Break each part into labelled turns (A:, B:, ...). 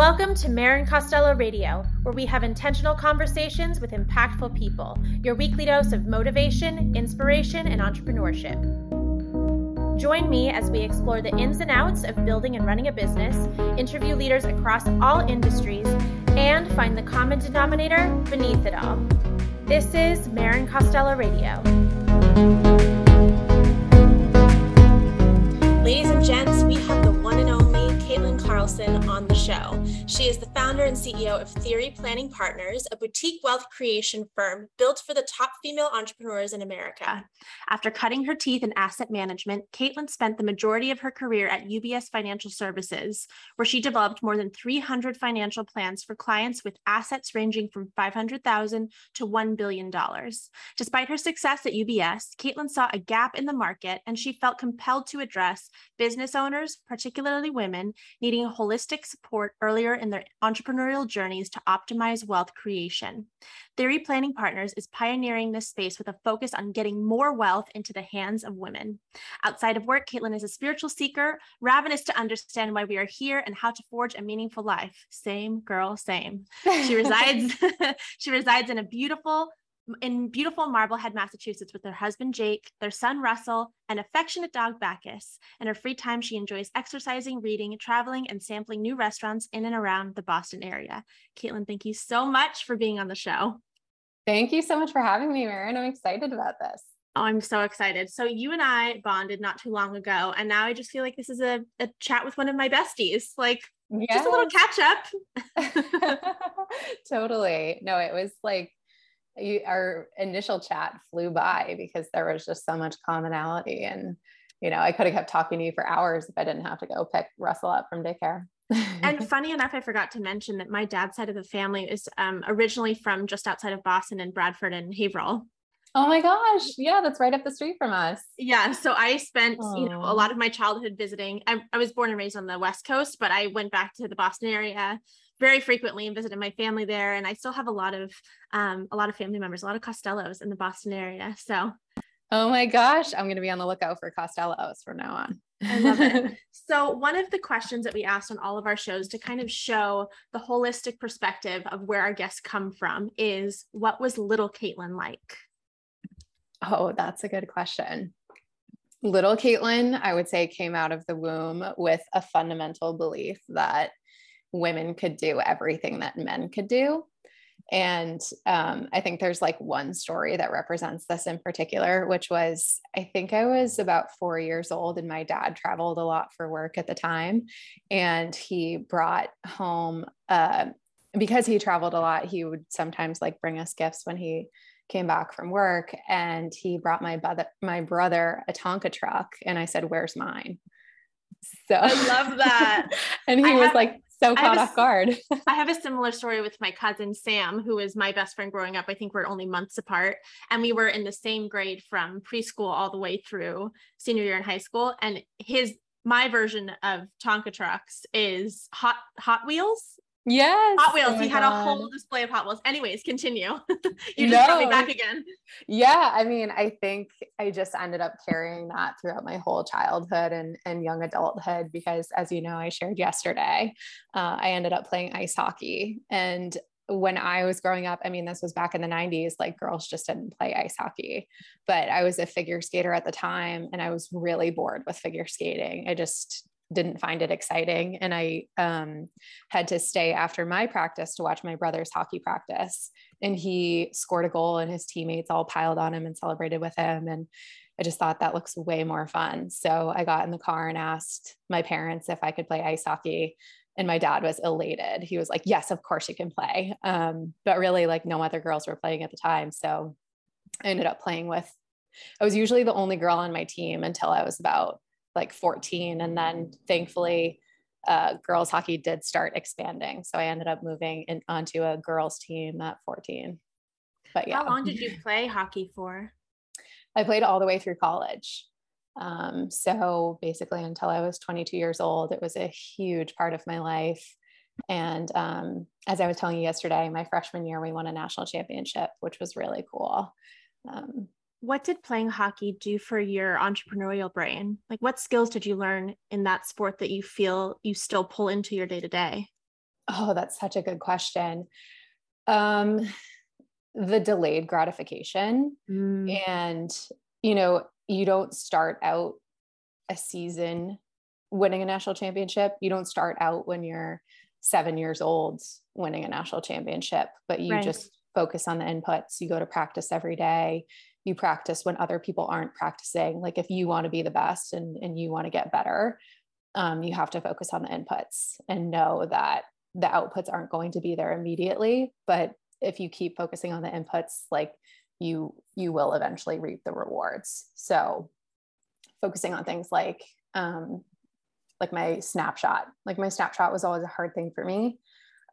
A: Welcome to Marin Costello Radio, where we have intentional conversations with impactful people, your weekly dose of motivation, inspiration, and entrepreneurship. Join me as we explore the ins and outs of building and running a business, interview leaders across all industries, and find the common denominator beneath it all. This is Marin Costello Radio. Ladies and gents, we have the Carlson on the show. She is the founder and CEO of Theory Planning Partners, a boutique wealth creation firm built for the top female entrepreneurs in America. After cutting her teeth in asset management, Caitlin spent the majority of her career at UBS Financial Services, where she developed more than 300 financial plans for clients with assets ranging from 500,000 to $1 billion. Despite her success at UBS, Caitlin saw a gap in the market and she felt compelled to address business owners, particularly women, needing holistic support earlier in their entrepreneurial journeys to optimize wealth creation. Theory Planning Partners is pioneering this space with a focus on getting more wealth into the hands of women. Outside of work, Caitlin is a spiritual seeker, ravenous to understand why we are here and how to forge a meaningful life. Same girl, same. She resides she resides in a beautiful in beautiful Marblehead, Massachusetts, with her husband Jake, their son Russell, and affectionate dog Bacchus. In her free time, she enjoys exercising, reading, traveling, and sampling new restaurants in and around the Boston area. Caitlin, thank you so much for being on the show.
B: Thank you so much for having me, Marin. I'm excited about this.
A: Oh, I'm so excited. So you and I bonded not too long ago, and now I just feel like this is a, a chat with one of my besties. Like yes. just a little catch up.
B: totally. No, it was like you, our initial chat flew by because there was just so much commonality and you know i could have kept talking to you for hours if i didn't have to go pick russell up from daycare
A: and funny enough i forgot to mention that my dad's side of the family is um, originally from just outside of boston and bradford and haverhill
B: Oh my gosh. Yeah, that's right up the street from us.
A: Yeah. So I spent, Aww. you know, a lot of my childhood visiting. I, I, was born and raised on the West Coast, but I went back to the Boston area very frequently and visited my family there. And I still have a lot of um, a lot of family members, a lot of Costellos in the Boston area. So
B: oh my gosh, I'm gonna be on the lookout for Costellos from now on.
A: I love it. So, one of the questions that we asked on all of our shows to kind of show the holistic perspective of where our guests come from is what was little Caitlin like?
B: Oh, that's a good question. Little Caitlin, I would say, came out of the womb with a fundamental belief that women could do everything that men could do. And um, I think there's like one story that represents this in particular, which was I think I was about four years old, and my dad traveled a lot for work at the time. And he brought home, uh, because he traveled a lot, he would sometimes like bring us gifts when he came back from work. And he brought my brother, my brother a Tonka truck. And I said, Where's mine?
A: So I love that.
B: and he I was have, like, so caught off guard.
A: I have a similar story with my cousin Sam, who is my best friend growing up. I think we're only months apart. And we were in the same grade from preschool all the way through senior year in high school. And his my version of Tonka trucks is Hot Hot Wheels.
B: Yes.
A: Hot Wheels. Oh he had God. a whole display of Hot Wheels. Anyways, continue. you just no. brought me back again.
B: Yeah. I mean, I think I just ended up carrying that throughout my whole childhood and, and young adulthood because, as you know, I shared yesterday, uh, I ended up playing ice hockey. And when I was growing up, I mean, this was back in the 90s, like girls just didn't play ice hockey. But I was a figure skater at the time and I was really bored with figure skating. I just didn't find it exciting. And I um, had to stay after my practice to watch my brother's hockey practice. And he scored a goal, and his teammates all piled on him and celebrated with him. And I just thought that looks way more fun. So I got in the car and asked my parents if I could play ice hockey. And my dad was elated. He was like, Yes, of course you can play. Um, but really, like, no other girls were playing at the time. So I ended up playing with, I was usually the only girl on my team until I was about like 14. And then thankfully, uh, girls hockey did start expanding. So I ended up moving in, onto a girls team at 14.
A: But yeah. How long did you play hockey for?
B: I played all the way through college. Um, so basically, until I was 22 years old, it was a huge part of my life. And um, as I was telling you yesterday, my freshman year, we won a national championship, which was really cool. Um,
A: what did playing hockey do for your entrepreneurial brain? Like, what skills did you learn in that sport that you feel you still pull into your day to day?
B: Oh, that's such a good question. Um, the delayed gratification. Mm. And, you know, you don't start out a season winning a national championship. You don't start out when you're seven years old winning a national championship, but you right. just focus on the inputs. You go to practice every day. You practice when other people aren't practicing. Like if you want to be the best and, and you want to get better, um, you have to focus on the inputs and know that the outputs aren't going to be there immediately. But if you keep focusing on the inputs, like you you will eventually reap the rewards. So focusing on things like um, like my snapshot, like my snapshot was always a hard thing for me.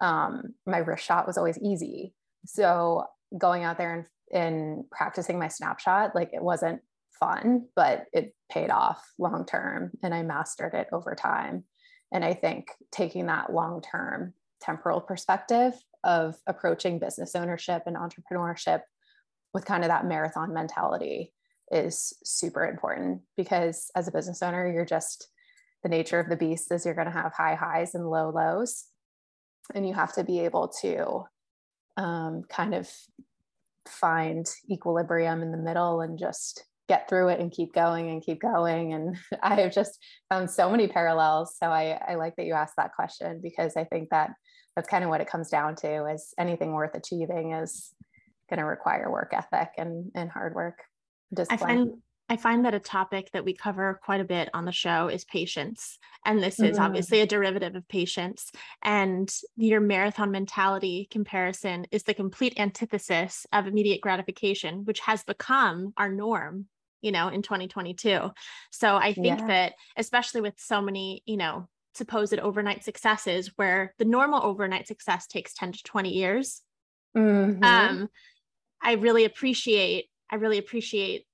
B: Um, my wrist shot was always easy. So going out there and, and practicing my snapshot, like it wasn't fun, but it paid off long term and I mastered it over time. And I think taking that long term temporal perspective of approaching business ownership and entrepreneurship with kind of that marathon mentality is super important because as a business owner, you're just the nature of the beast is you're going to have high highs and low lows. And you have to be able to um, kind of find equilibrium in the middle and just get through it and keep going and keep going. And I have just found so many parallels. So I, I like that you asked that question because I think that that's kind of what it comes down to is anything worth achieving is going to require work ethic and, and hard work.
A: Discipline. I find I find that a topic that we cover quite a bit on the show is patience. And this is mm-hmm. obviously a derivative of patience. And your marathon mentality comparison is the complete antithesis of immediate gratification, which has become our norm you know in 2022 so i think yeah. that especially with so many you know supposed overnight successes where the normal overnight success takes 10 to 20 years mm-hmm. um i really appreciate i really appreciate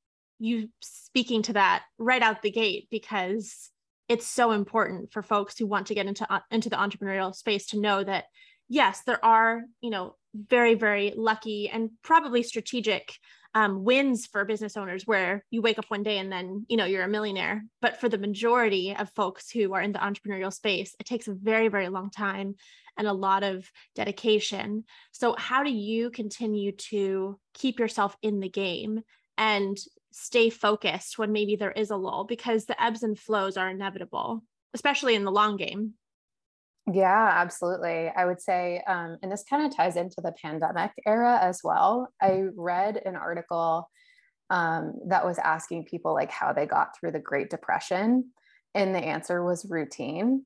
A: you speaking to that right out the gate because it's so important for folks who want to get into uh, into the entrepreneurial space to know that yes there are you know very very lucky and probably strategic um, wins for business owners where you wake up one day and then you know you're a millionaire. But for the majority of folks who are in the entrepreneurial space it takes a very very long time and a lot of dedication. So how do you continue to keep yourself in the game and stay focused when maybe there is a lull because the ebbs and flows are inevitable especially in the long game
B: yeah, absolutely. I would say, um, and this kind of ties into the pandemic era as well. I read an article um, that was asking people like how they got through the Great Depression, and the answer was routine.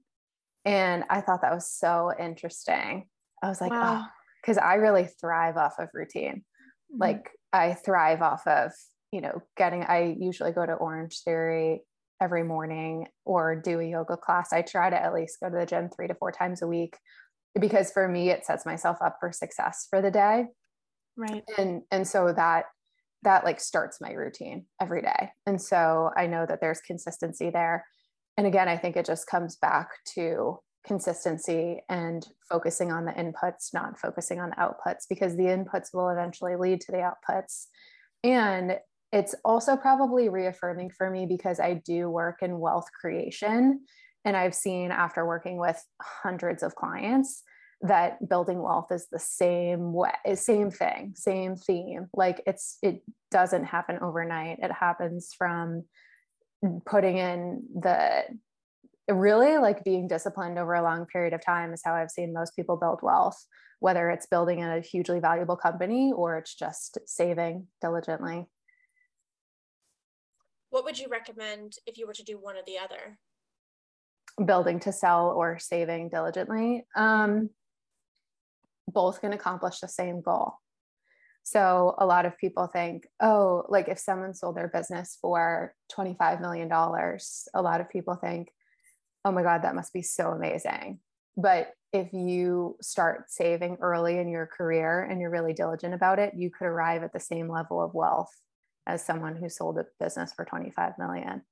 B: And I thought that was so interesting. I was like, wow. oh, because I really thrive off of routine. Mm-hmm. Like I thrive off of, you know, getting, I usually go to Orange Theory every morning or do a yoga class. I try to at least go to the gym three to four times a week because for me it sets myself up for success for the day.
A: Right.
B: And and so that that like starts my routine every day. And so I know that there's consistency there. And again, I think it just comes back to consistency and focusing on the inputs, not focusing on the outputs, because the inputs will eventually lead to the outputs. And it's also probably reaffirming for me because I do work in wealth creation. And I've seen after working with hundreds of clients that building wealth is the same way, same thing, same theme. Like it's, it doesn't happen overnight. It happens from putting in the really like being disciplined over a long period of time is how I've seen most people build wealth, whether it's building a hugely valuable company or it's just saving diligently.
C: What would you recommend if you were to do one or the other?
B: Building to sell or saving diligently. Um, both can accomplish the same goal. So a lot of people think, oh, like if someone sold their business for $25 million, a lot of people think, oh my God, that must be so amazing. But if you start saving early in your career and you're really diligent about it, you could arrive at the same level of wealth as someone who sold a business for 25 million.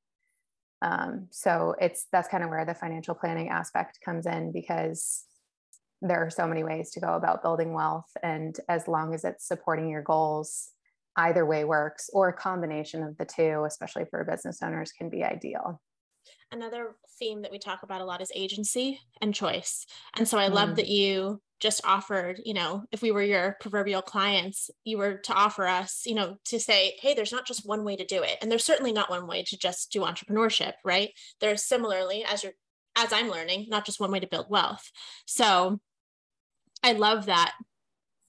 B: Um, so it's that's kind of where the financial planning aspect comes in because there are so many ways to go about building wealth. And as long as it's supporting your goals, either way works, or a combination of the two, especially for business owners, can be ideal.
A: Another theme that we talk about a lot is agency and choice. And so I mm. love that you just offered, you know, if we were your proverbial clients, you were to offer us, you know, to say, hey, there's not just one way to do it. And there's certainly not one way to just do entrepreneurship, right? There's similarly, as you're as I'm learning, not just one way to build wealth. So I love that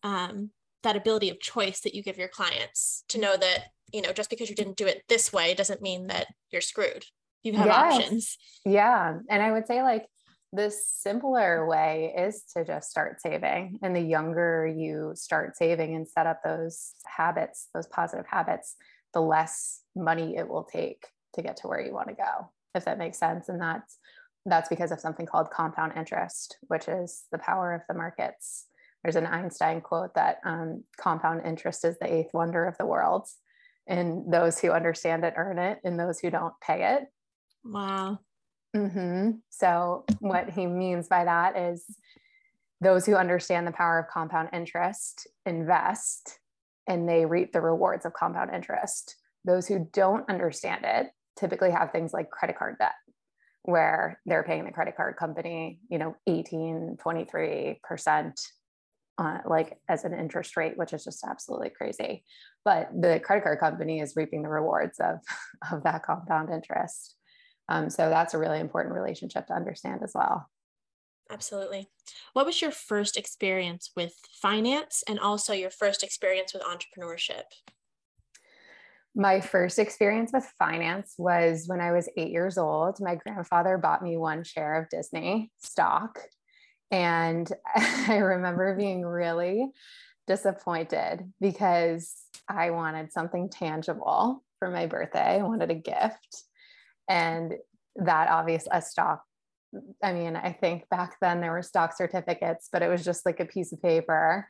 A: um, that ability of choice that you give your clients to know that you know just because you didn't do it this way doesn't mean that you're screwed. You have yes. options.
B: Yeah, and I would say like the simpler way is to just start saving. And the younger you start saving and set up those habits, those positive habits, the less money it will take to get to where you want to go, if that makes sense. And that's that's because of something called compound interest, which is the power of the markets. There's an Einstein quote that um, compound interest is the eighth wonder of the world. And those who understand it earn it, and those who don't pay it.
A: Wow.
B: Mm-hmm. So, what he means by that is those who understand the power of compound interest invest and they reap the rewards of compound interest. Those who don't understand it typically have things like credit card debt, where they're paying the credit card company, you know, 18, 23%. Uh, like as an interest rate, which is just absolutely crazy. But the credit card company is reaping the rewards of, of that compound interest. Um, so that's a really important relationship to understand as well.
A: Absolutely. What was your first experience with finance and also your first experience with entrepreneurship?
B: My first experience with finance was when I was eight years old. My grandfather bought me one share of Disney stock. And I remember being really disappointed because I wanted something tangible for my birthday. I wanted a gift and that obvious a stock i mean i think back then there were stock certificates but it was just like a piece of paper.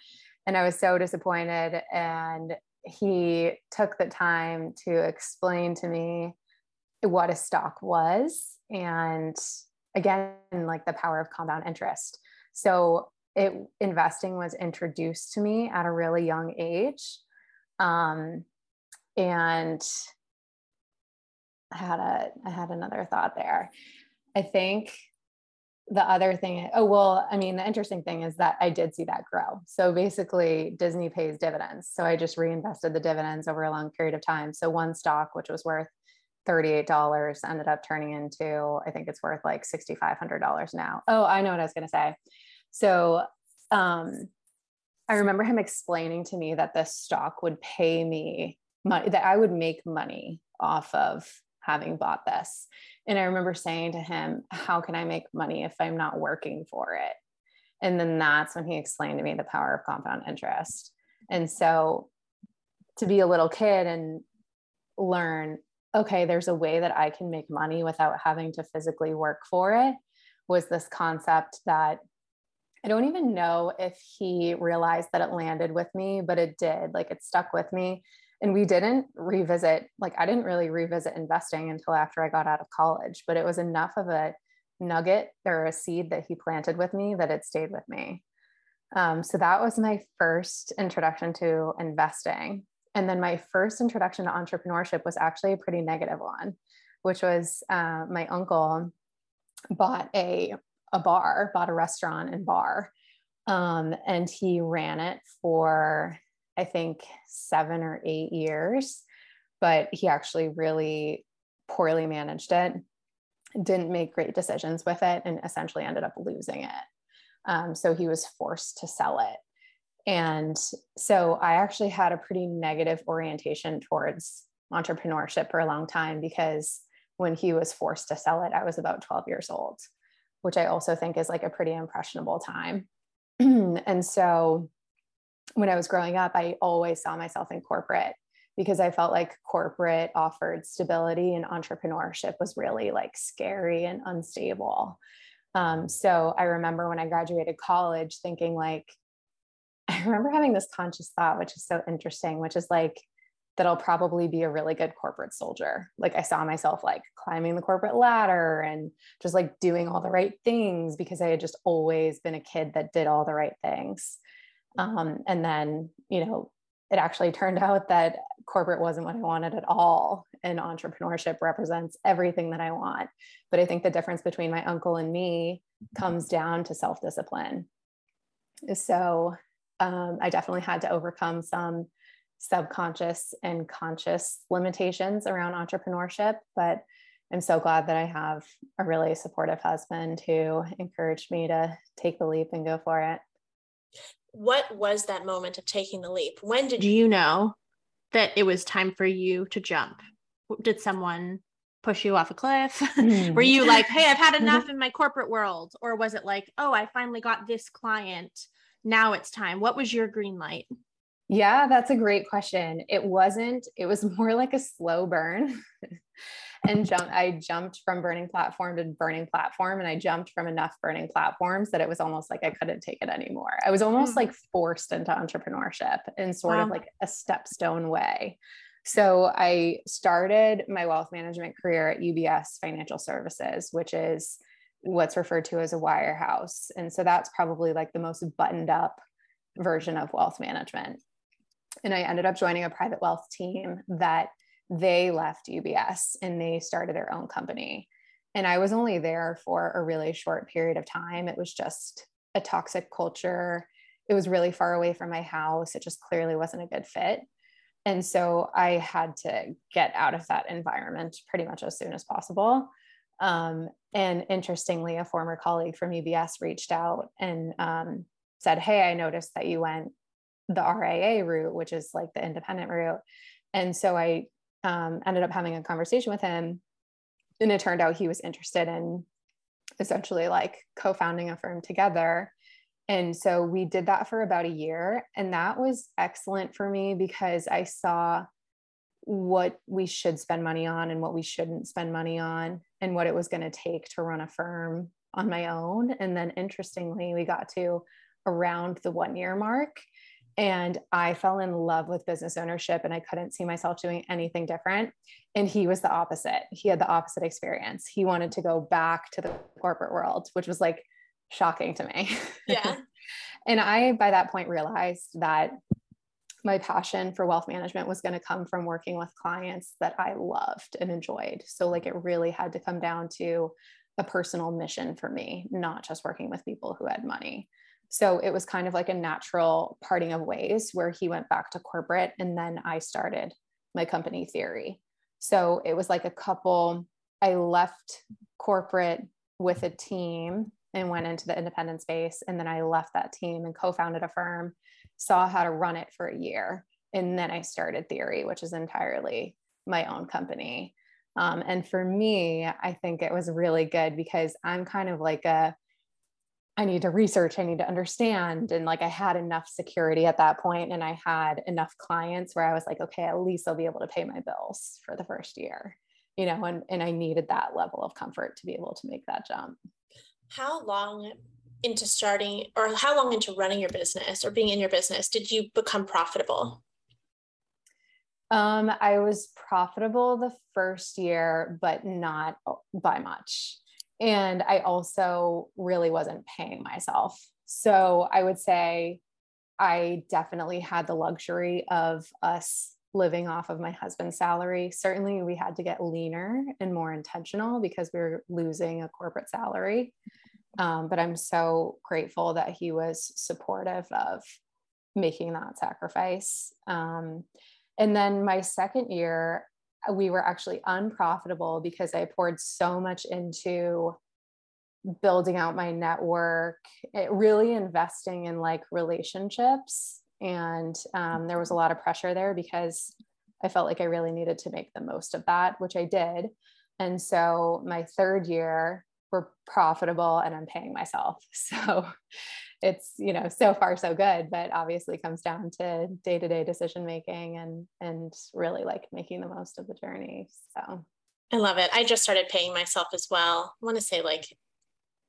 B: And i was so disappointed. And he took the time to explain to me what a stock was and again like the power of compound interest. So it investing was introduced to me at a really young age. Um, and I had a I had another thought there. I think the other thing, oh well, I mean, the interesting thing is that I did see that grow. So basically, Disney pays dividends. So I just reinvested the dividends over a long period of time. So one stock, which was worth $38 ended up turning into i think it's worth like $6500 now oh i know what i was going to say so um, i remember him explaining to me that this stock would pay me money that i would make money off of having bought this. And I remember saying to him, How can I make money if I'm not working for it? And then that's when he explained to me the power of compound interest. And so to be a little kid and learn, okay, there's a way that I can make money without having to physically work for it was this concept that I don't even know if he realized that it landed with me, but it did. Like it stuck with me and we didn't revisit like i didn't really revisit investing until after i got out of college but it was enough of a nugget or a seed that he planted with me that it stayed with me. Um, so that was my first introduction to investing. And then my first introduction to entrepreneurship was actually a pretty negative one which was uh, my uncle bought a, a bar bought a restaurant and bar um, and he ran it for I think, seven or eight years, but he actually really poorly managed it, didn't make great decisions with it, and essentially ended up losing it. Um, so he was forced to sell it. And so I actually had a pretty negative orientation towards entrepreneurship for a long time because when he was forced to sell it, I was about 12 years old, which I also think is like a pretty impressionable time. and so when I was growing up, I always saw myself in corporate because I felt like corporate offered stability and entrepreneurship was really like scary and unstable. Um, so I remember when I graduated college thinking like, I remember having this conscious thought, which is so interesting, which is like, that I'll probably be a really good corporate soldier. Like I saw myself like climbing the corporate ladder and just like doing all the right things because I had just always been a kid that did all the right things. Um, and then, you know, it actually turned out that corporate wasn't what I wanted at all. And entrepreneurship represents everything that I want. But I think the difference between my uncle and me comes down to self discipline. So um, I definitely had to overcome some subconscious and conscious limitations around entrepreneurship. But I'm so glad that I have a really supportive husband who encouraged me to take the leap and go for it.
A: What was that moment of taking the leap? When did
D: you, you know that it was time for you to jump? Did someone push you off a cliff? Mm. Were you like, hey, I've had enough in my corporate world? Or was it like, oh, I finally got this client. Now it's time. What was your green light?
B: Yeah, that's a great question. It wasn't, it was more like a slow burn. And jump I jumped from burning platform to burning platform and I jumped from enough burning platforms that it was almost like I couldn't take it anymore. I was almost mm. like forced into entrepreneurship in sort wow. of like a stepstone way. So I started my wealth management career at UBS Financial Services, which is what's referred to as a wirehouse. And so that's probably like the most buttoned up version of wealth management. And I ended up joining a private wealth team that they left UBS and they started their own company. And I was only there for a really short period of time. It was just a toxic culture. It was really far away from my house. It just clearly wasn't a good fit. And so I had to get out of that environment pretty much as soon as possible. Um, and interestingly, a former colleague from UBS reached out and um, said, Hey, I noticed that you went the RIA route, which is like the independent route. And so I um, ended up having a conversation with him. And it turned out he was interested in essentially like co founding a firm together. And so we did that for about a year. And that was excellent for me because I saw what we should spend money on and what we shouldn't spend money on and what it was going to take to run a firm on my own. And then interestingly, we got to around the one year mark and I fell in love with business ownership and I couldn't see myself doing anything different. And he was the opposite. He had the opposite experience. He wanted to go back to the corporate world, which was like shocking to me.
A: Yeah.
B: and I, by that point, realized that my passion for wealth management was going to come from working with clients that I loved and enjoyed. So, like, it really had to come down to a personal mission for me, not just working with people who had money. So it was kind of like a natural parting of ways where he went back to corporate and then I started my company theory. So it was like a couple, I left corporate with a team and went into the independent space. And then I left that team and co founded a firm, saw how to run it for a year. And then I started Theory, which is entirely my own company. Um, and for me, I think it was really good because I'm kind of like a I need to research, I need to understand. And like I had enough security at that point and I had enough clients where I was like, okay, at least I'll be able to pay my bills for the first year, you know, and, and I needed that level of comfort to be able to make that jump.
A: How long into starting or how long into running your business or being in your business did you become profitable?
B: Um, I was profitable the first year, but not by much. And I also really wasn't paying myself. So I would say I definitely had the luxury of us living off of my husband's salary. Certainly, we had to get leaner and more intentional because we were losing a corporate salary. Um, but I'm so grateful that he was supportive of making that sacrifice. Um, and then my second year, we were actually unprofitable because I poured so much into building out my network, it really investing in like relationships. And um, there was a lot of pressure there because I felt like I really needed to make the most of that, which I did. And so my third year, we're profitable and I'm paying myself. So it's you know so far so good but obviously comes down to day-to-day decision making and and really like making the most of the journey so.
A: I love it. I just started paying myself as well. I want to say like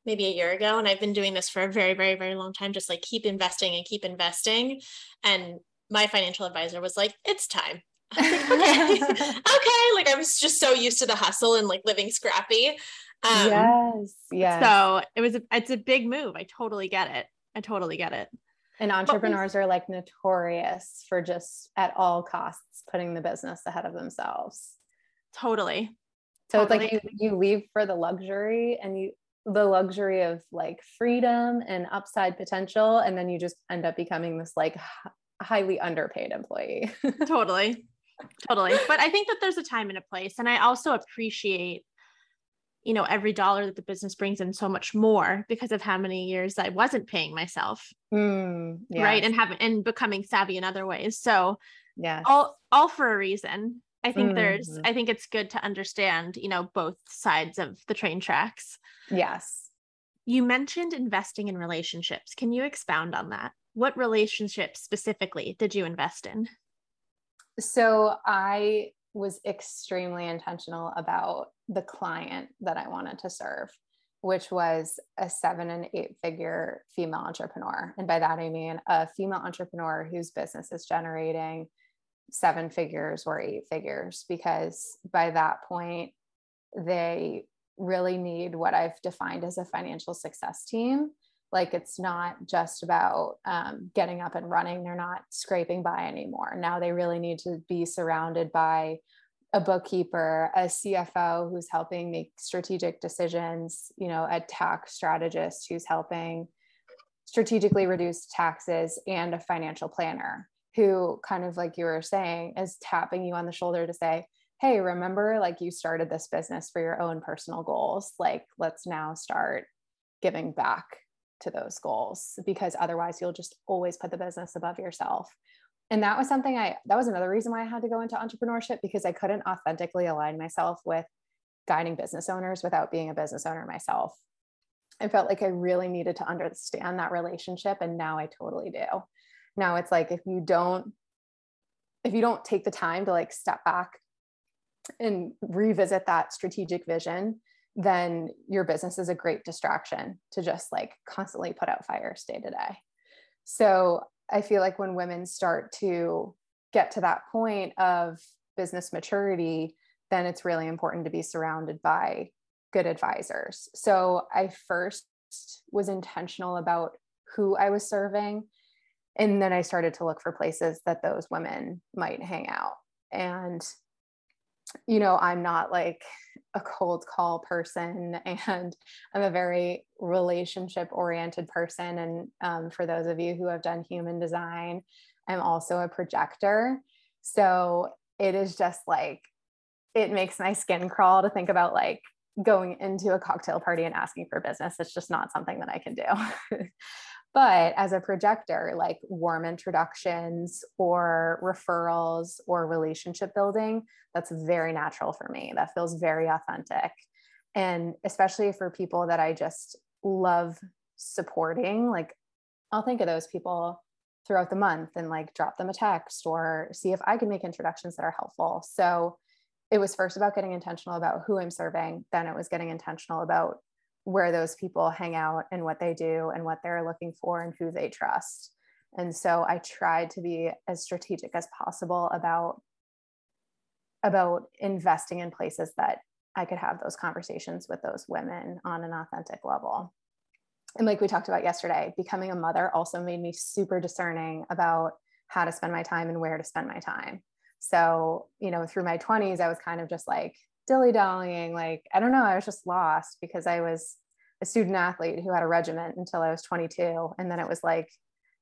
A: maybe a year ago and i've been doing this for a very very very long time just like keep investing and keep investing and my financial advisor was like it's time. Like, okay. okay like i was just so used to the hustle and like living scrappy.
B: Um, yes yes.
D: So it was a, it's a big move. I totally get it I totally get it.
B: And entrepreneurs are like notorious for just at all costs putting the business ahead of themselves.
A: Totally.
B: So totally. it's like you you leave for the luxury and you the luxury of like freedom and upside potential and then you just end up becoming this like highly underpaid employee.
A: totally. Totally. But I think that there's a time and a place and I also appreciate you know every dollar that the business brings in so much more because of how many years I wasn't paying myself. Mm, yes. Right? And having and becoming savvy in other ways. So yeah. All all for a reason. I think mm-hmm. there's I think it's good to understand, you know, both sides of the train tracks.
B: Yes.
A: You mentioned investing in relationships. Can you expound on that? What relationships specifically did you invest in?
B: So I was extremely intentional about the client that I wanted to serve, which was a seven and eight figure female entrepreneur. And by that, I mean a female entrepreneur whose business is generating seven figures or eight figures, because by that point, they really need what I've defined as a financial success team. Like it's not just about um, getting up and running, they're not scraping by anymore. Now they really need to be surrounded by a bookkeeper, a CFO who's helping make strategic decisions, you know, a tax strategist who's helping strategically reduce taxes, and a financial planner who kind of like you were saying is tapping you on the shoulder to say, hey, remember like you started this business for your own personal goals. Like let's now start giving back to those goals because otherwise you'll just always put the business above yourself and that was something I that was another reason why I had to go into entrepreneurship because I couldn't authentically align myself with guiding business owners without being a business owner myself. I felt like I really needed to understand that relationship and now I totally do. Now it's like if you don't if you don't take the time to like step back and revisit that strategic vision, then your business is a great distraction to just like constantly put out fires day to day. So I feel like when women start to get to that point of business maturity, then it's really important to be surrounded by good advisors. So I first was intentional about who I was serving. And then I started to look for places that those women might hang out. And, you know, I'm not like a cold call person and I'm a very relationship oriented person. And um, for those of you who have done human design, I'm also a projector. So it is just like, it makes my skin crawl to think about like going into a cocktail party and asking for business. It's just not something that I can do. But as a projector, like warm introductions or referrals or relationship building, that's very natural for me. That feels very authentic. And especially for people that I just love supporting, like I'll think of those people throughout the month and like drop them a text or see if I can make introductions that are helpful. So it was first about getting intentional about who I'm serving, then it was getting intentional about where those people hang out and what they do and what they're looking for and who they trust. And so I tried to be as strategic as possible about about investing in places that I could have those conversations with those women on an authentic level. And like we talked about yesterday, becoming a mother also made me super discerning about how to spend my time and where to spend my time. So, you know, through my 20s, I was kind of just like, dilly dallying. Like, I don't know, I was just lost because I was a student athlete who had a regiment until I was 22. And then it was like,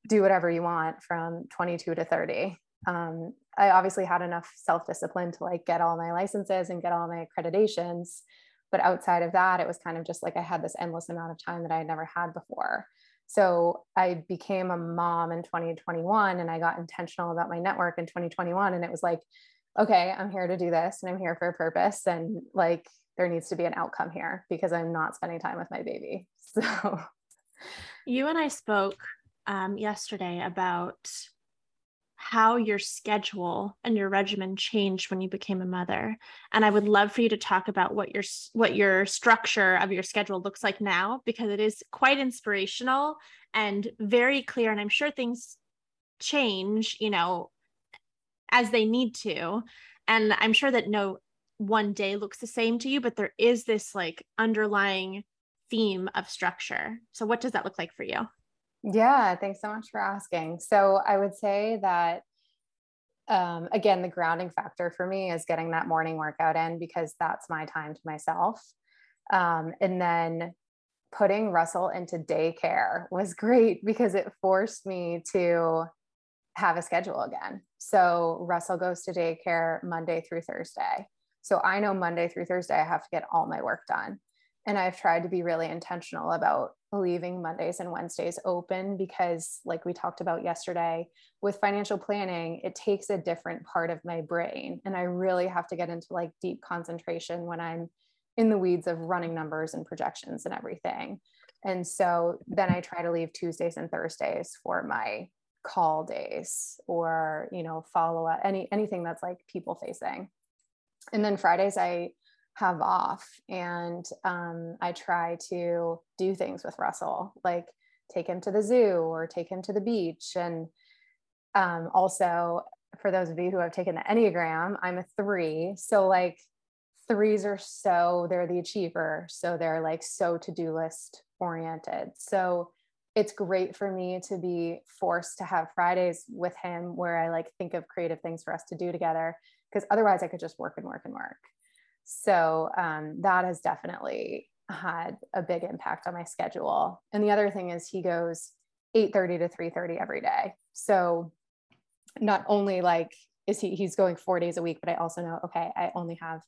B: do whatever you want from 22 to 30. Um, I obviously had enough self discipline to like get all my licenses and get all my accreditations. But outside of that, it was kind of just like I had this endless amount of time that I had never had before. So I became a mom in 2021 and I got intentional about my network in 2021. And it was like, okay, I'm here to do this and I'm here for a purpose. And like, there needs to be an outcome here because I'm not spending time with my baby. So,
A: you and I spoke um, yesterday about how your schedule and your regimen changed when you became a mother and i would love for you to talk about what your what your structure of your schedule looks like now because it is quite inspirational and very clear and i'm sure things change you know as they need to and i'm sure that no one day looks the same to you but there is this like underlying theme of structure so what does that look like for you
B: Yeah, thanks so much for asking. So I would say that um, again, the grounding factor for me is getting that morning workout in because that's my time to myself. Um, and then putting Russell into daycare was great because it forced me to have a schedule again. So Russell goes to daycare Monday through Thursday. So I know Monday through Thursday, I have to get all my work done. And I've tried to be really intentional about leaving Mondays and Wednesdays open because, like we talked about yesterday, with financial planning, it takes a different part of my brain. And I really have to get into like deep concentration when I'm in the weeds of running numbers and projections and everything. And so then I try to leave Tuesdays and Thursdays for my call days or, you know, follow up, any anything that's like people facing. And then Fridays I have off and um, I try to do things with Russell, like take him to the zoo or take him to the beach. And um, also, for those of you who have taken the Enneagram, I'm a three. So, like, threes are so, they're the achiever. So, they're like so to do list oriented. So, it's great for me to be forced to have Fridays with him where I like think of creative things for us to do together because otherwise I could just work and work and work. So um, that has definitely had a big impact on my schedule. And the other thing is he goes 8:30 to 3:30 every day. So not only like is he he's going 4 days a week, but I also know okay, I only have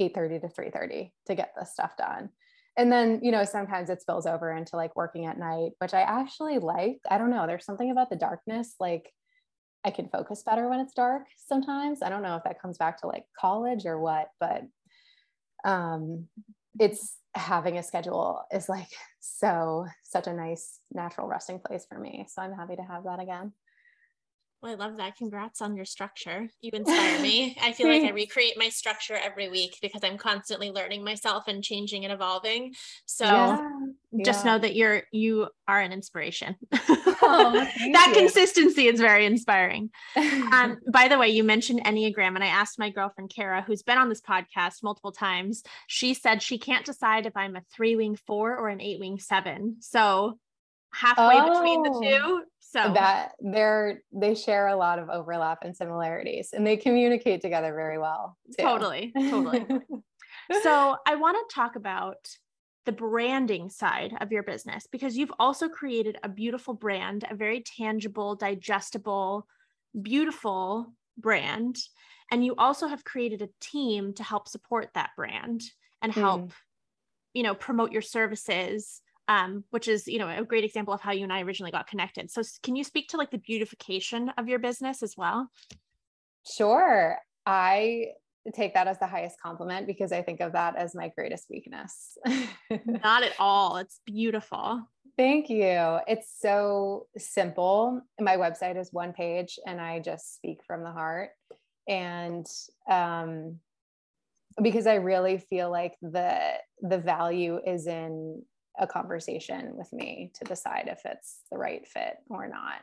B: 8:30 to 3:30 to get this stuff done. And then, you know, sometimes it spills over into like working at night, which I actually like. I don't know, there's something about the darkness like I can focus better when it's dark sometimes. I don't know if that comes back to like college or what, but um, it's having a schedule is like so such a nice natural resting place for me. So I'm happy to have that again.
A: Well, I love that. Congrats on your structure. You inspire me. I feel like I recreate my structure every week because I'm constantly learning myself and changing and evolving. So yeah, just yeah. know that you're you are an inspiration. Oh, that you. consistency is very inspiring. Um, by the way, you mentioned Enneagram, and I asked my girlfriend Kara, who's been on this podcast multiple times. She said she can't decide if I'm a three wing four or an eight wing seven. So halfway oh. between the oh. two so
B: that they're they share a lot of overlap and similarities and they communicate together very well.
A: Too. Totally. Totally. so I want to talk about the branding side of your business because you've also created a beautiful brand, a very tangible, digestible, beautiful brand. And you also have created a team to help support that brand and help, mm. you know, promote your services um, which is you know a great example of how you and I originally got connected. So can you speak to like the beautification of your business as well?
B: Sure. I take that as the highest compliment because I think of that as my greatest weakness.
A: Not at all. It's beautiful.
B: Thank you. It's so simple. My website is one page and I just speak from the heart. And um, because I really feel like the the value is in a conversation with me to decide if it's the right fit or not.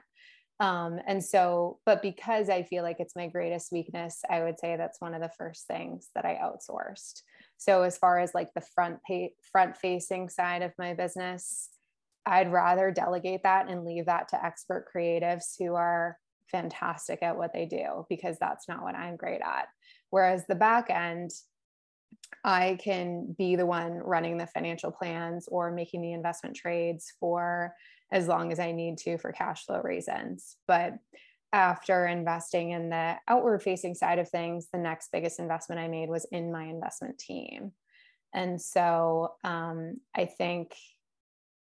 B: Um, and so, but because I feel like it's my greatest weakness, I would say that's one of the first things that I outsourced. So as far as like the front pay, front facing side of my business, I'd rather delegate that and leave that to expert creatives who are fantastic at what they do because that's not what I'm great at. Whereas the back end, I can be the one running the financial plans or making the investment trades for as long as I need to for cash flow reasons. But after investing in the outward facing side of things, the next biggest investment I made was in my investment team. And so um, I think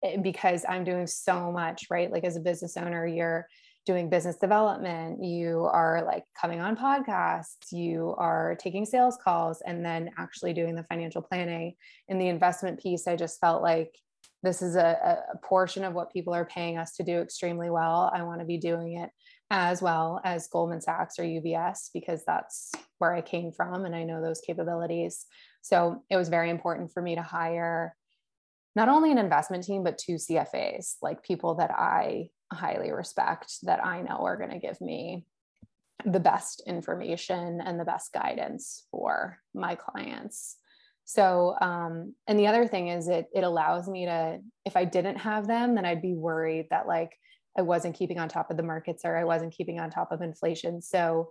B: eh, because I'm doing so much, right? Like as a business owner, you're doing business development, you are like coming on podcasts, you are taking sales calls, and then actually doing the financial planning. In the investment piece, I just felt like this is a, a portion of what people are paying us to do extremely well. I want to be doing it as well as Goldman Sachs or UBS because that's where I came from and I know those capabilities. So it was very important for me to hire not only an investment team, but two CFAs, like people that I highly respect that I know are going to give me the best information and the best guidance for my clients. So, um, and the other thing is it it allows me to, if I didn't have them, then I'd be worried that like I wasn't keeping on top of the markets or I wasn't keeping on top of inflation. So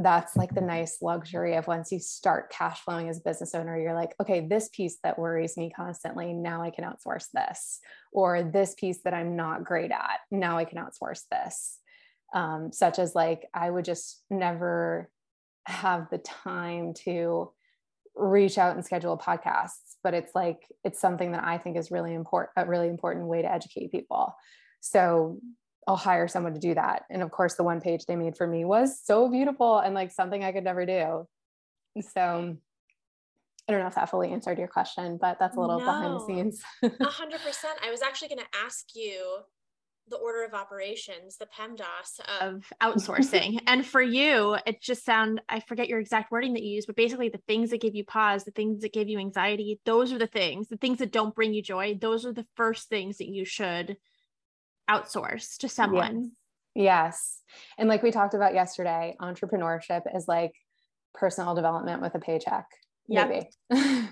B: that's like the nice luxury of once you start cash flowing as a business owner, you're like, okay, this piece that worries me constantly, now I can outsource this. Or this piece that I'm not great at, now I can outsource this. Um, such as like, I would just never have the time to reach out and schedule podcasts but it's like it's something that i think is really important a really important way to educate people so i'll hire someone to do that and of course the one page they made for me was so beautiful and like something i could never do so I don't know if that fully answered your question, but that's a little no, behind the scenes.
A: A hundred percent. I was actually going to ask you the order of operations, the PEMDAS
D: of outsourcing. and for you, it just sound I forget your exact wording that you use, but basically the things that give you pause, the things that give you anxiety, those are the things, the things that don't bring you joy, those are the first things that you should outsource to someone.
B: Yes. yes. And like we talked about yesterday, entrepreneurship is like personal development with a paycheck. Maybe.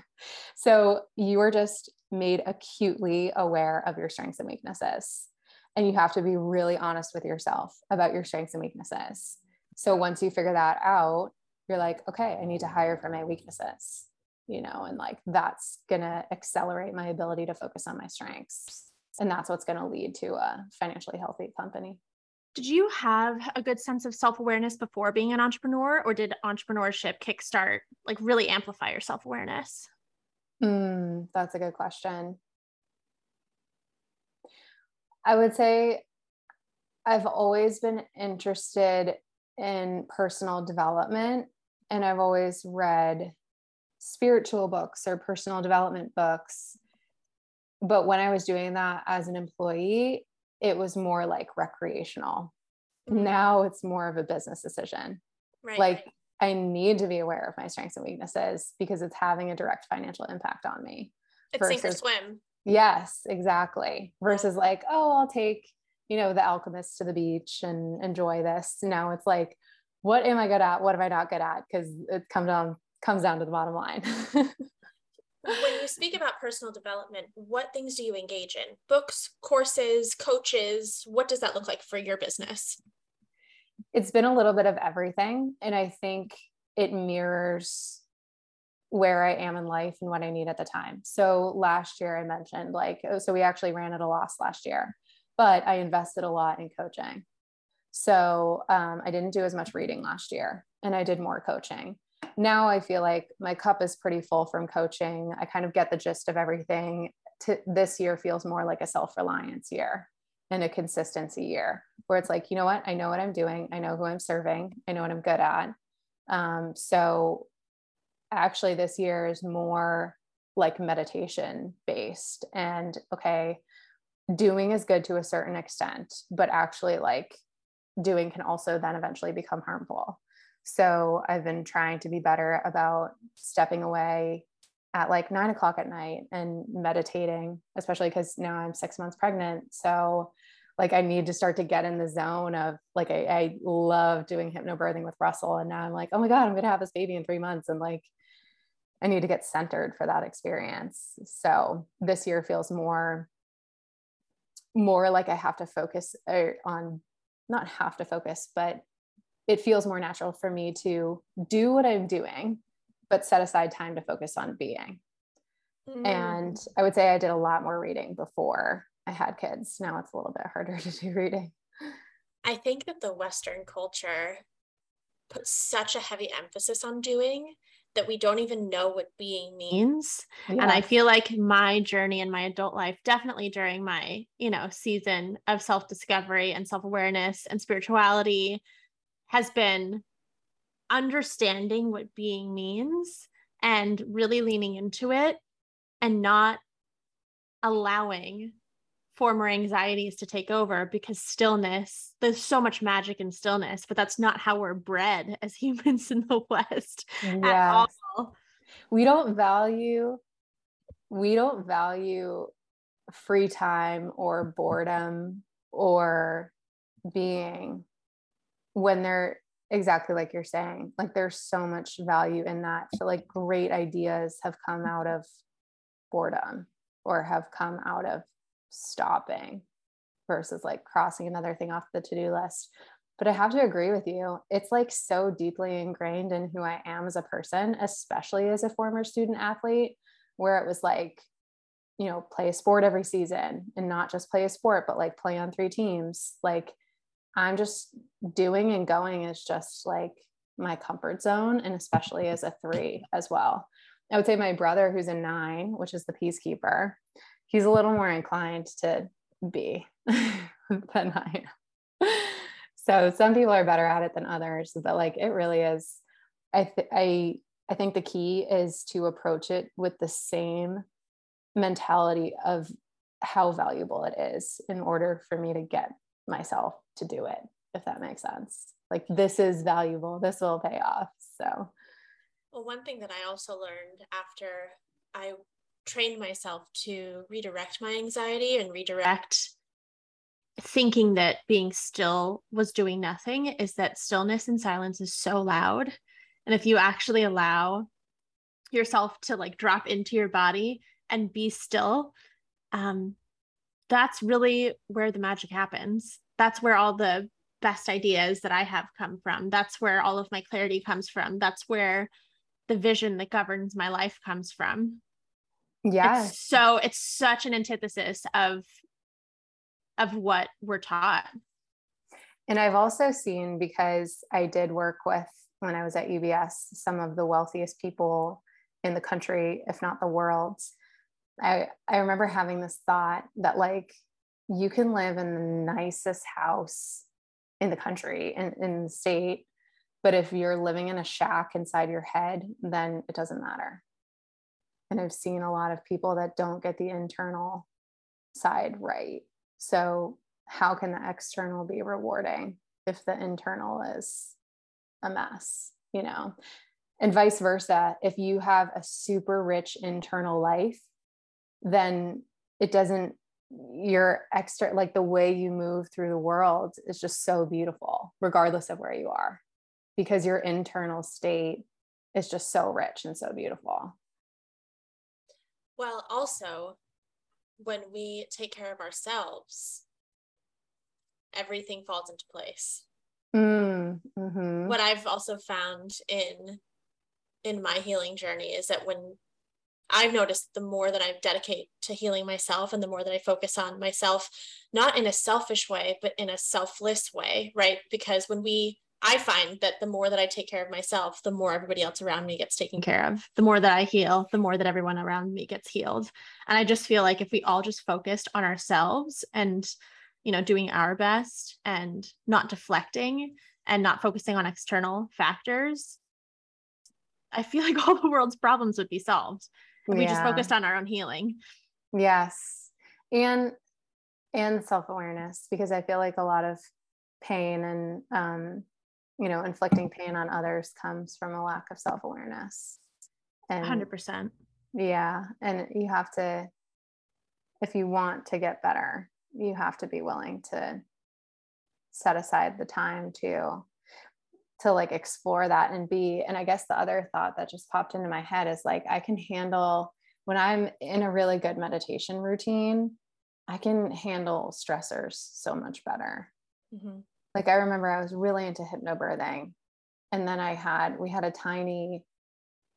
B: so you are just made acutely aware of your strengths and weaknesses and you have to be really honest with yourself about your strengths and weaknesses. So once you figure that out, you're like, okay, I need to hire for my weaknesses, you know, and like that's going to accelerate my ability to focus on my strengths. And that's what's going to lead to a financially healthy company.
D: Did you have a good sense of self awareness before being an entrepreneur, or did entrepreneurship kickstart, like really amplify your self awareness?
B: Mm, that's a good question. I would say I've always been interested in personal development and I've always read spiritual books or personal development books. But when I was doing that as an employee, it was more like recreational. Mm-hmm. Now it's more of a business decision. Right. Like I need to be aware of my strengths and weaknesses because it's having a direct financial impact on me.
A: It's versus, sink or swim.
B: Yes, exactly. Versus like, oh, I'll take, you know, the alchemist to the beach and enjoy this. Now it's like, what am I good at? What am I not good at? Because it comes down comes down to the bottom line.
A: when you speak about personal development, what things do you engage in? Books, courses, coaches, what does that look like for your business?
B: It's been a little bit of everything. And I think it mirrors where I am in life and what I need at the time. So last year I mentioned like, oh, so we actually ran at a loss last year, but I invested a lot in coaching. So um, I didn't do as much reading last year and I did more coaching. Now I feel like my cup is pretty full from coaching. I kind of get the gist of everything. To, this year feels more like a self reliance year and a consistency year where it's like, you know what? I know what I'm doing. I know who I'm serving. I know what I'm good at. Um, so actually this year is more like meditation based and okay doing is good to a certain extent but actually like doing can also then eventually become harmful so i've been trying to be better about stepping away at like nine o'clock at night and meditating especially because now i'm six months pregnant so like I need to start to get in the zone of like I, I love doing hypnobirthing with Russell. And now I'm like, oh my God, I'm gonna have this baby in three months. And like I need to get centered for that experience. So this year feels more more like I have to focus er, on not have to focus, but it feels more natural for me to do what I'm doing, but set aside time to focus on being. Mm. And I would say I did a lot more reading before I had kids. Now it's a little bit harder to do reading.
A: I think that the Western culture puts such a heavy emphasis on doing that we don't even know what being means.
D: Yeah. And I feel like my journey in my adult life, definitely during my, you know, season of self-discovery and self-awareness and spirituality has been understanding what being means and really leaning into it and not allowing former anxieties to take over because stillness there's so much magic in stillness but that's not how we're bred as humans in the west yeah.
B: we don't value we don't value free time or boredom or being when they're exactly like you're saying. Like there's so much value in that. So like great ideas have come out of boredom or have come out of stopping versus like crossing another thing off the to-do list. But I have to agree with you. It's like so deeply ingrained in who I am as a person, especially as a former student athlete, where it was like, you know, play a sport every season and not just play a sport, but like play on three teams. Like I'm just doing and going is just like my comfort zone, and especially as a three as well. I would say my brother, who's a nine, which is the peacekeeper, he's a little more inclined to be than I am. So some people are better at it than others, but like it really is. I th- I I think the key is to approach it with the same mentality of how valuable it is in order for me to get myself to do it, if that makes sense. Like this is valuable. This will pay off. So
A: well, one thing that I also learned after I trained myself to redirect my anxiety and redirect
D: thinking that being still was doing nothing is that stillness and silence is so loud. And if you actually allow yourself to like drop into your body and be still, um, that's really where the magic happens. That's where all the best ideas that I have come from. That's where all of my clarity comes from. That's where the vision that governs my life comes from.
B: Yeah.
D: It's so it's such an antithesis of of what we're taught.
B: And I've also seen because I did work with when I was at UBS some of the wealthiest people in the country, if not the world. I I remember having this thought that like you can live in the nicest house in the country and in, in the state, but if you're living in a shack inside your head, then it doesn't matter. And I've seen a lot of people that don't get the internal side right. So, how can the external be rewarding if the internal is a mess, you know? And vice versa. If you have a super rich internal life, then it doesn't, your extra, like the way you move through the world is just so beautiful, regardless of where you are, because your internal state is just so rich and so beautiful.
A: Well, also, when we take care of ourselves, everything falls into place.
B: Mm, mm-hmm.
A: What I've also found in in my healing journey is that when I've noticed the more that I dedicate to healing myself and the more that I focus on myself, not in a selfish way, but in a selfless way, right? Because when we I find that the more that I take care of myself, the more everybody else around me gets taken care of. The more that I heal, the more that everyone around me gets healed. And I just feel like if we all just focused on ourselves and, you know, doing our best and not deflecting and not focusing on external factors, I feel like all the world's problems would be solved if yeah. we just focused on our own healing.
B: Yes. And and self-awareness because I feel like a lot of pain and um you know inflicting pain on others comes from a lack of self-awareness
D: and 100%
B: yeah and you have to if you want to get better you have to be willing to set aside the time to to like explore that and be and i guess the other thought that just popped into my head is like i can handle when i'm in a really good meditation routine i can handle stressors so much better mm-hmm like I remember I was really into hypnobirthing. And then I had, we had a tiny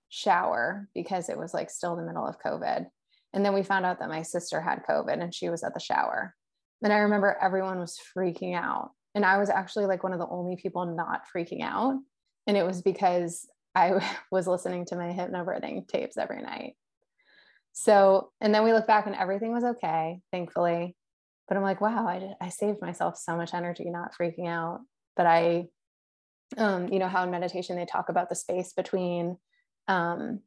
B: shower because it was like still the middle of COVID. And then we found out that my sister had COVID and she was at the shower. And I remember everyone was freaking out. And I was actually like one of the only people not freaking out. And it was because I was listening to my hypnobirthing tapes every night. So, and then we look back and everything was okay, thankfully but I'm like, wow, I, I saved myself so much energy not freaking out. But I, um, you know, how in meditation they talk about the space between, um,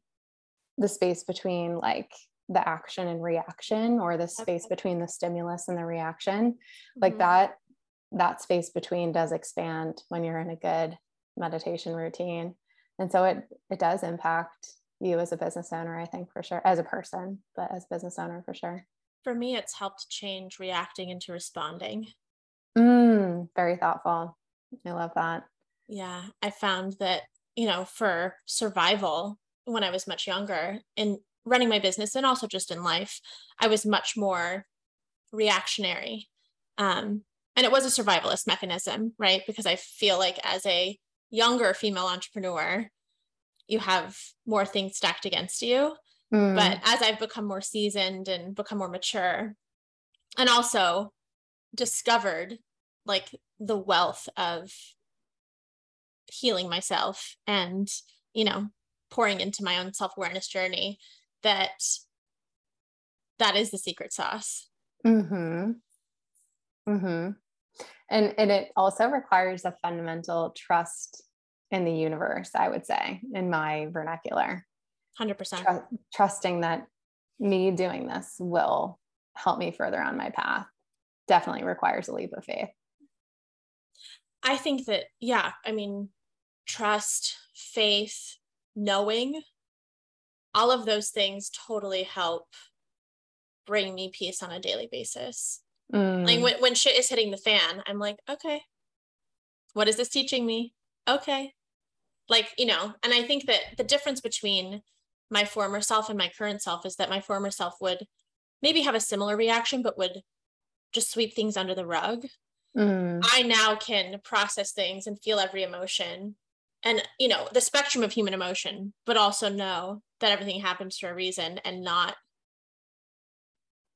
B: the space between like the action and reaction, or the space okay. between the stimulus and the reaction, mm-hmm. like that. That space between does expand when you're in a good meditation routine, and so it it does impact you as a business owner. I think for sure, as a person, but as business owner for sure
A: for me, it's helped change reacting into responding.
B: Mm, very thoughtful. I love that.
A: Yeah, I found that, you know, for survival when I was much younger in running my business and also just in life, I was much more reactionary. Um, and it was a survivalist mechanism, right? Because I feel like as a younger female entrepreneur, you have more things stacked against you. Mm. But as I've become more seasoned and become more mature, and also discovered like the wealth of healing myself and, you know, pouring into my own self-awareness journey, that that is the secret sauce.
B: Mm-hmm. Mm-hmm. And and it also requires a fundamental trust in the universe, I would say, in my vernacular.
A: 100%.
B: Tr- trusting that me doing this will help me further on my path definitely requires a leap of faith.
A: I think that, yeah, I mean, trust, faith, knowing, all of those things totally help bring me peace on a daily basis. Mm. Like when, when shit is hitting the fan, I'm like, okay, what is this teaching me? Okay. Like, you know, and I think that the difference between my former self and my current self is that my former self would maybe have a similar reaction, but would just sweep things under the rug. Mm. I now can process things and feel every emotion and, you know, the spectrum of human emotion, but also know that everything happens for a reason and not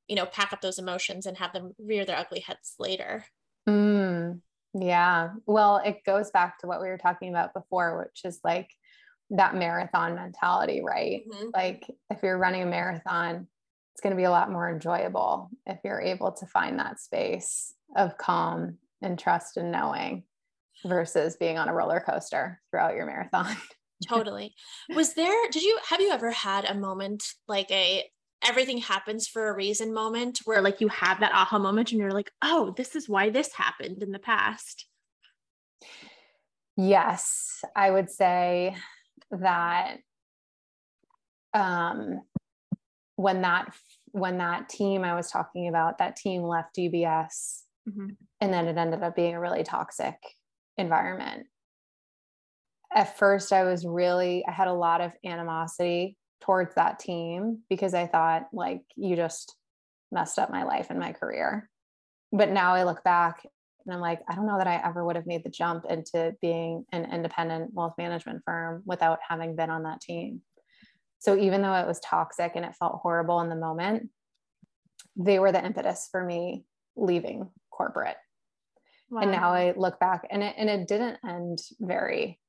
A: you know pack up those emotions and have them rear their ugly heads later.
B: Mm, yeah. Well it goes back to what we were talking about before which is like that marathon mentality right? Mm-hmm. like if you're running a marathon it's going to be a lot more enjoyable if you're able to find that space of calm and trust and knowing versus being on a roller coaster throughout your marathon.
A: Totally. Was there did you have you ever had a moment like a everything happens for a reason moment where like you have that aha moment and you're like, oh, this is why this happened in the past?
B: Yes, I would say that um, when that when that team I was talking about, that team left UBS, mm-hmm. and then it ended up being a really toxic environment. At first, I was really I had a lot of animosity towards that team because I thought like you just messed up my life and my career. But now I look back and I'm like, I don't know that I ever would have made the jump into being an independent wealth management firm without having been on that team. So even though it was toxic and it felt horrible in the moment, they were the impetus for me leaving corporate. Wow. And now I look back and it and it didn't end very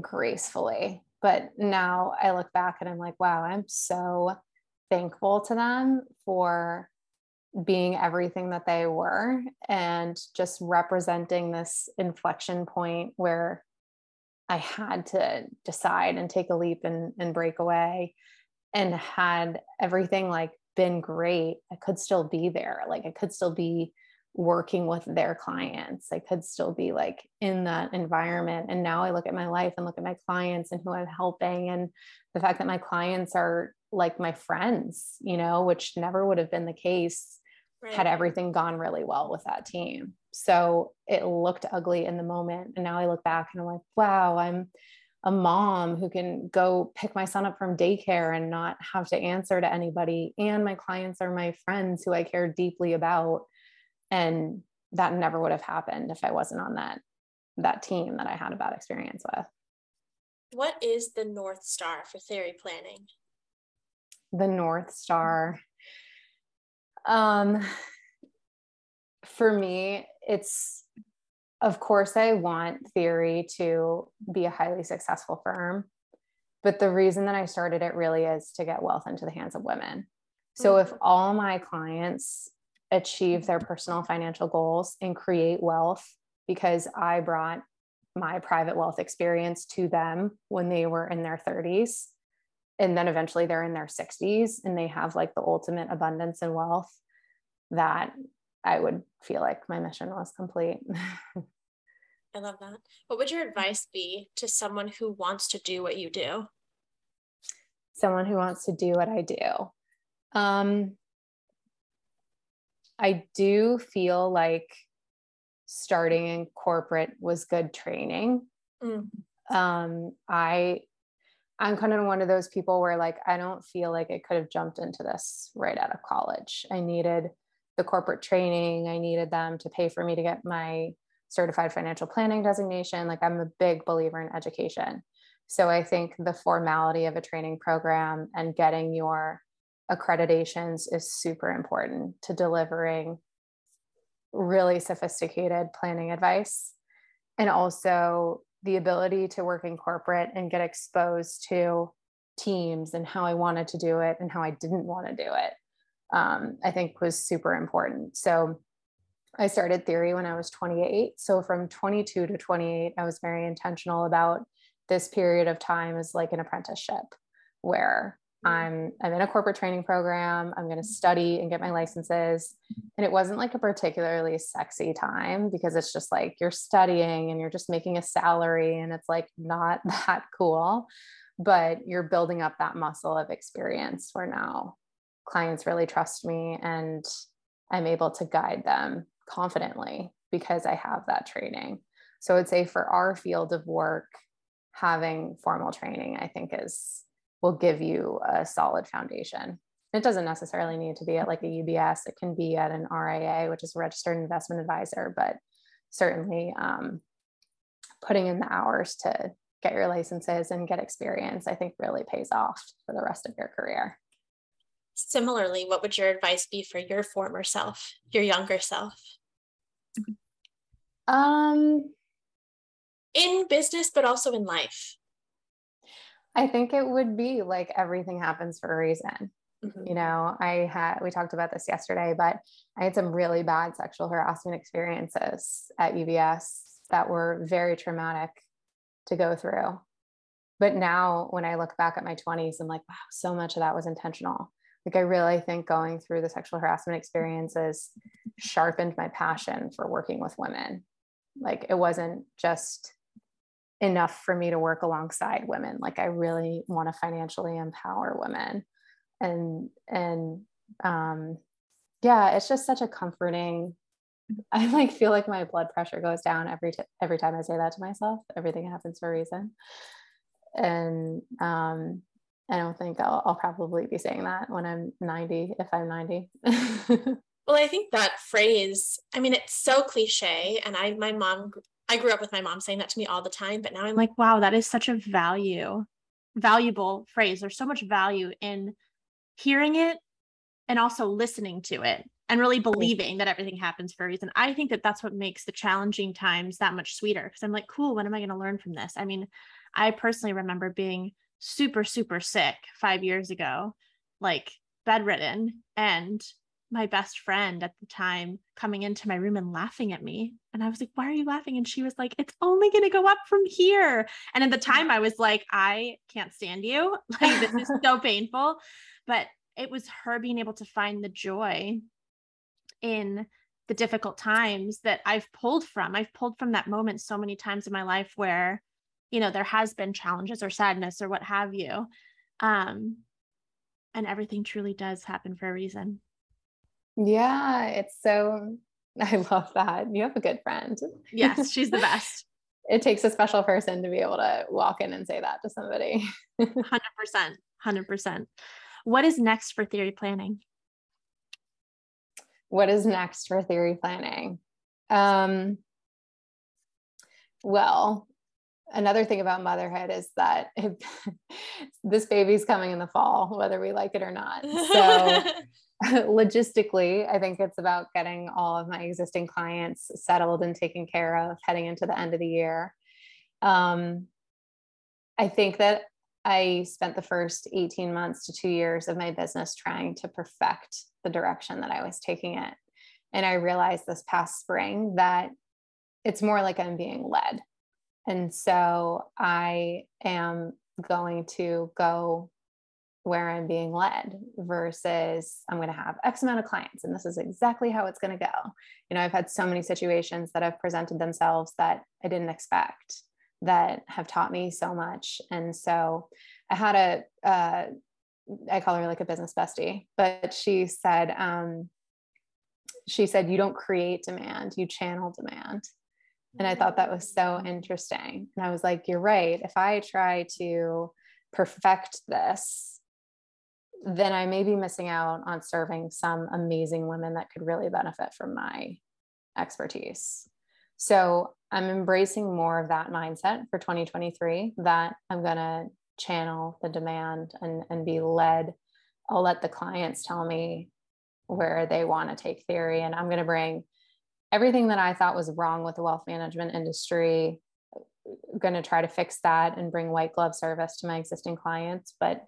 B: gracefully but now I look back and I'm like, wow, I'm so thankful to them for being everything that they were and just representing this inflection point where I had to decide and take a leap and, and break away. And had everything like been great, I could still be there. Like I could still be working with their clients. I could still be like in that environment. And now I look at my life and look at my clients and who I'm helping and the fact that my clients are like my friends, you know, which never would have been the case right. had everything gone really well with that team. So it looked ugly in the moment. And now I look back and I'm like, wow, I'm a mom who can go pick my son up from daycare and not have to answer to anybody. And my clients are my friends who I care deeply about and that never would have happened if i wasn't on that that team that i had a bad experience with.
A: What is the north star for theory planning?
B: The north star. Um for me it's of course i want theory to be a highly successful firm but the reason that i started it really is to get wealth into the hands of women. So mm-hmm. if all my clients achieve their personal financial goals and create wealth because I brought my private wealth experience to them when they were in their 30s. And then eventually they're in their 60s and they have like the ultimate abundance and wealth that I would feel like my mission was complete.
A: I love that. What would your advice be to someone who wants to do what you do?
B: Someone who wants to do what I do. Um, I do feel like starting in corporate was good training. Mm. Um, I I'm kind of one of those people where like I don't feel like I could have jumped into this right out of college. I needed the corporate training. I needed them to pay for me to get my certified financial planning designation. Like I'm a big believer in education. So I think the formality of a training program and getting your accreditations is super important to delivering really sophisticated planning advice and also the ability to work in corporate and get exposed to teams and how I wanted to do it and how I didn't want to do it, um, I think was super important. So I started theory when I was 28. So from 22 to 28, I was very intentional about this period of time as like an apprenticeship where I'm I'm in a corporate training program. I'm going to study and get my licenses. And it wasn't like a particularly sexy time because it's just like you're studying and you're just making a salary and it's like not that cool, but you're building up that muscle of experience where now clients really trust me and I'm able to guide them confidently because I have that training. So I'd say for our field of work, having formal training, I think is will give you a solid foundation. It doesn't necessarily need to be at like a UBS. It can be at an RIA, which is a registered investment advisor, but certainly um, putting in the hours to get your licenses and get experience, I think really pays off for the rest of your career.
A: Similarly, what would your advice be for your former self, your younger self? Um, in business, but also in life.
B: I think it would be like everything happens for a reason. Mm-hmm. You know, I had, we talked about this yesterday, but I had some really bad sexual harassment experiences at UBS that were very traumatic to go through. But now when I look back at my 20s, I'm like, wow, so much of that was intentional. Like, I really think going through the sexual harassment experiences sharpened my passion for working with women. Like, it wasn't just enough for me to work alongside women. Like i really want to financially empower women. And and um yeah it's just such a comforting i like feel like my blood pressure goes down every t- every time i say that to myself. Everything happens for a reason. And um i don't think i'll, I'll probably be saying that when i'm 90 if i'm 90
A: well i think that phrase i mean it's so cliche and i my mom I grew up with my mom saying that to me all the time, but now I'm
D: like, wow, that is such a value, valuable phrase. There's so much value in hearing it and also listening to it and really believing that everything happens for a reason. I think that that's what makes the challenging times that much sweeter because I'm like, cool, what am I going to learn from this? I mean, I personally remember being super, super sick five years ago, like bedridden, and my best friend at the time coming into my room and laughing at me. And I was like, why are you laughing? And she was like, it's only going to go up from here. And at the time, I was like, I can't stand you. Like, this is so painful. But it was her being able to find the joy in the difficult times that I've pulled from. I've pulled from that moment so many times in my life where, you know, there has been challenges or sadness or what have you. Um, and everything truly does happen for a reason.
B: Yeah, it's so, I love that. You have a good friend.
D: Yes, she's the best.
B: it takes a special person to be able to walk in and say that to somebody.
D: 100%. 100%. What is next for theory planning?
B: What is next for theory planning? Um, well, another thing about motherhood is that it, this baby's coming in the fall, whether we like it or not. So logistically, I think it's about getting all of my existing clients settled and taken care of heading into the end of the year. Um, I think that I spent the first 18 months to two years of my business trying to perfect the direction that I was taking it. And I realized this past spring that it's more like I'm being led. And so I am going to go where I'm being led versus I'm going to have X amount of clients and this is exactly how it's going to go. You know, I've had so many situations that have presented themselves that I didn't expect that have taught me so much. And so I had a, uh, I call her like a business bestie, but she said, um, she said, You don't create demand, you channel demand. And I thought that was so interesting. And I was like, You're right. If I try to perfect this, then I may be missing out on serving some amazing women that could really benefit from my expertise. So I'm embracing more of that mindset for 2023 that I'm going to channel the demand and, and be led. I'll let the clients tell me where they want to take theory, and I'm going to bring everything that I thought was wrong with the wealth management industry. Going to try to fix that and bring white glove service to my existing clients. But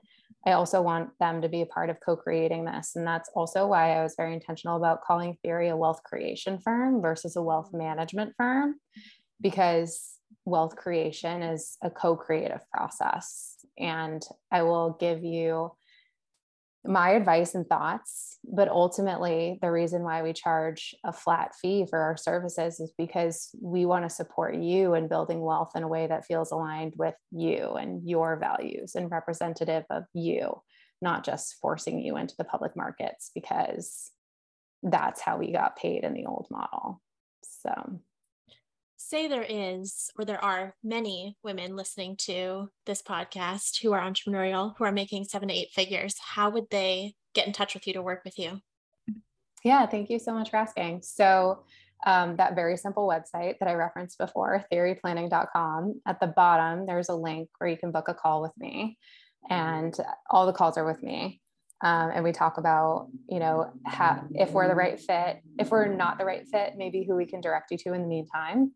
B: I also want them to be a part of co creating this. And that's also why I was very intentional about calling Theory a wealth creation firm versus a wealth mm-hmm. management firm, because wealth creation is a co creative process. And I will give you my advice and thoughts. But ultimately, the reason why we charge a flat fee for our services is because we want to support you in building wealth in a way that feels aligned with you and your values and representative of you, not just forcing you into the public markets because that's how we got paid in the old model. So
A: say there is or there are many women listening to this podcast who are entrepreneurial who are making seven to eight figures how would they get in touch with you to work with you?
B: Yeah thank you so much for asking. So um, that very simple website that i referenced before theoryplanning.com at the bottom there's a link where you can book a call with me. And all the calls are with me um, and we talk about you know how, if we're the right fit if we're not the right fit maybe who we can direct you to in the meantime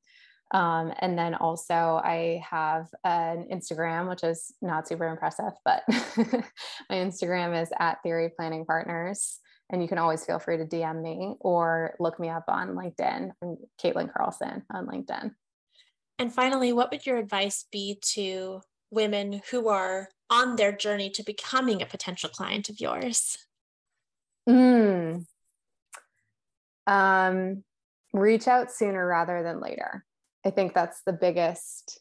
B: um, and then also I have an Instagram, which is not super impressive, but my Instagram is at Theory Planning Partners. And you can always feel free to DM me or look me up on LinkedIn. I'm Caitlin Carlson on LinkedIn.
A: And finally, what would your advice be to women who are on their journey to becoming a potential client of yours?
B: Mm. Um, reach out sooner rather than later. I think that's the biggest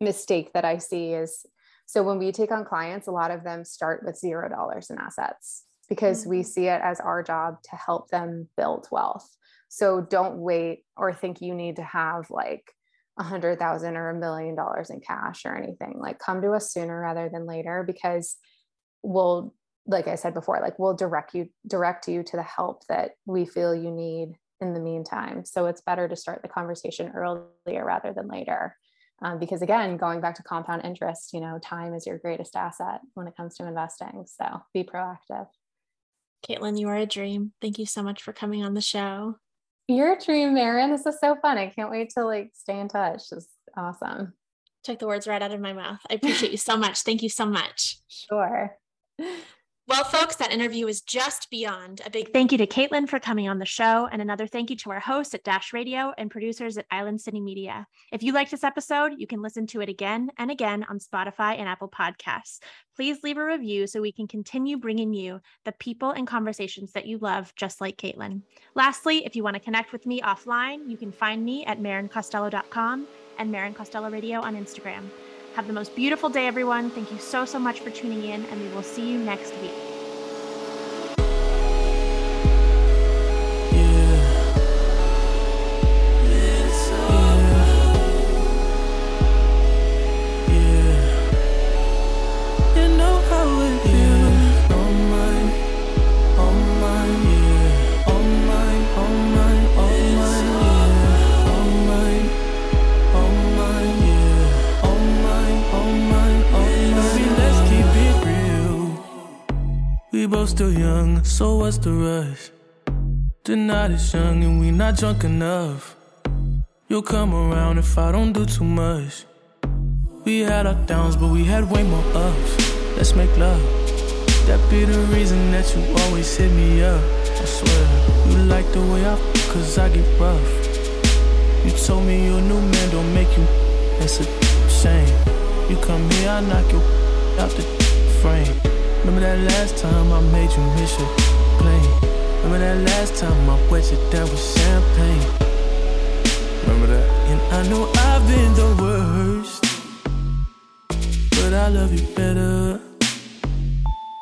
B: mistake that I see is so when we take on clients, a lot of them start with zero dollars in assets because mm-hmm. we see it as our job to help them build wealth. So don't wait or think you need to have like a hundred thousand or a million dollars in cash or anything. Like come to us sooner rather than later because we'll, like I said before, like we'll direct you direct you to the help that we feel you need in the meantime. So it's better to start the conversation earlier rather than later. Um, because again, going back to compound interest, you know, time is your greatest asset when it comes to investing. So be proactive.
A: Caitlin, you are a dream. Thank you so much for coming on the show.
B: You're dream, Maren. This is so fun. I can't wait to like stay in touch. It's awesome.
A: Took the words right out of my mouth. I appreciate you so much. Thank you so much.
B: Sure.
A: Well, folks, that interview is just beyond. A big thank you to Caitlin for coming on the show, and another thank you to our hosts at Dash Radio and producers at Island City Media. If you liked this episode, you can listen to it again and again on Spotify and Apple Podcasts. Please leave a review so we can continue bringing you the people and conversations that you love, just like Caitlin. Lastly, if you want to connect with me offline, you can find me at marencostello.com and Maren Costello Radio on Instagram. Have the most beautiful day, everyone. Thank you so, so much for tuning in, and we will see you next week. Both still young, so what's the rush? The night is young and we not drunk enough. You'll come around if I don't do too much. We had our downs, but we had way more ups. Let's make love. That be the reason that you always hit me up. I swear, you like the way I f- cause I get rough. You told me your new man don't make you, that's a shame. You come here, I knock you out the frame. Remember that last time I made you miss your plane? Remember that last time I wet you down with champagne? Remember that? And I know I've been the worst, but I love you better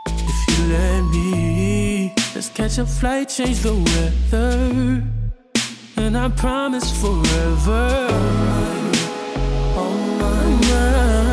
A: if you let me. Let's catch
E: a flight, change the weather. And I promise forever. If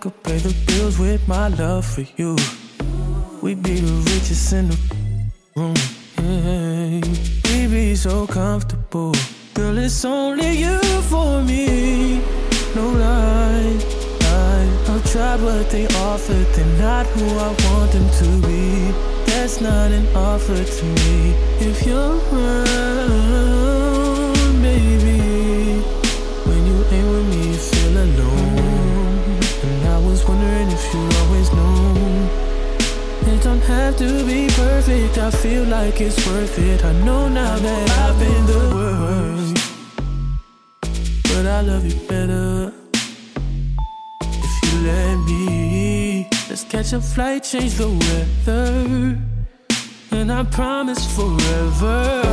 E: could pay the bills with my love for you. We'd be the richest in the room. Hey, we'd be so comfortable. Girl, it's only you for me. No lie, I've tried what they offered. They're not who I want them to be. That's not an offer to me. If you're I feel like it's worth it. I know now that I've been the worst. But I love you better if you let me. Let's catch a flight, change the weather. And I promise forever.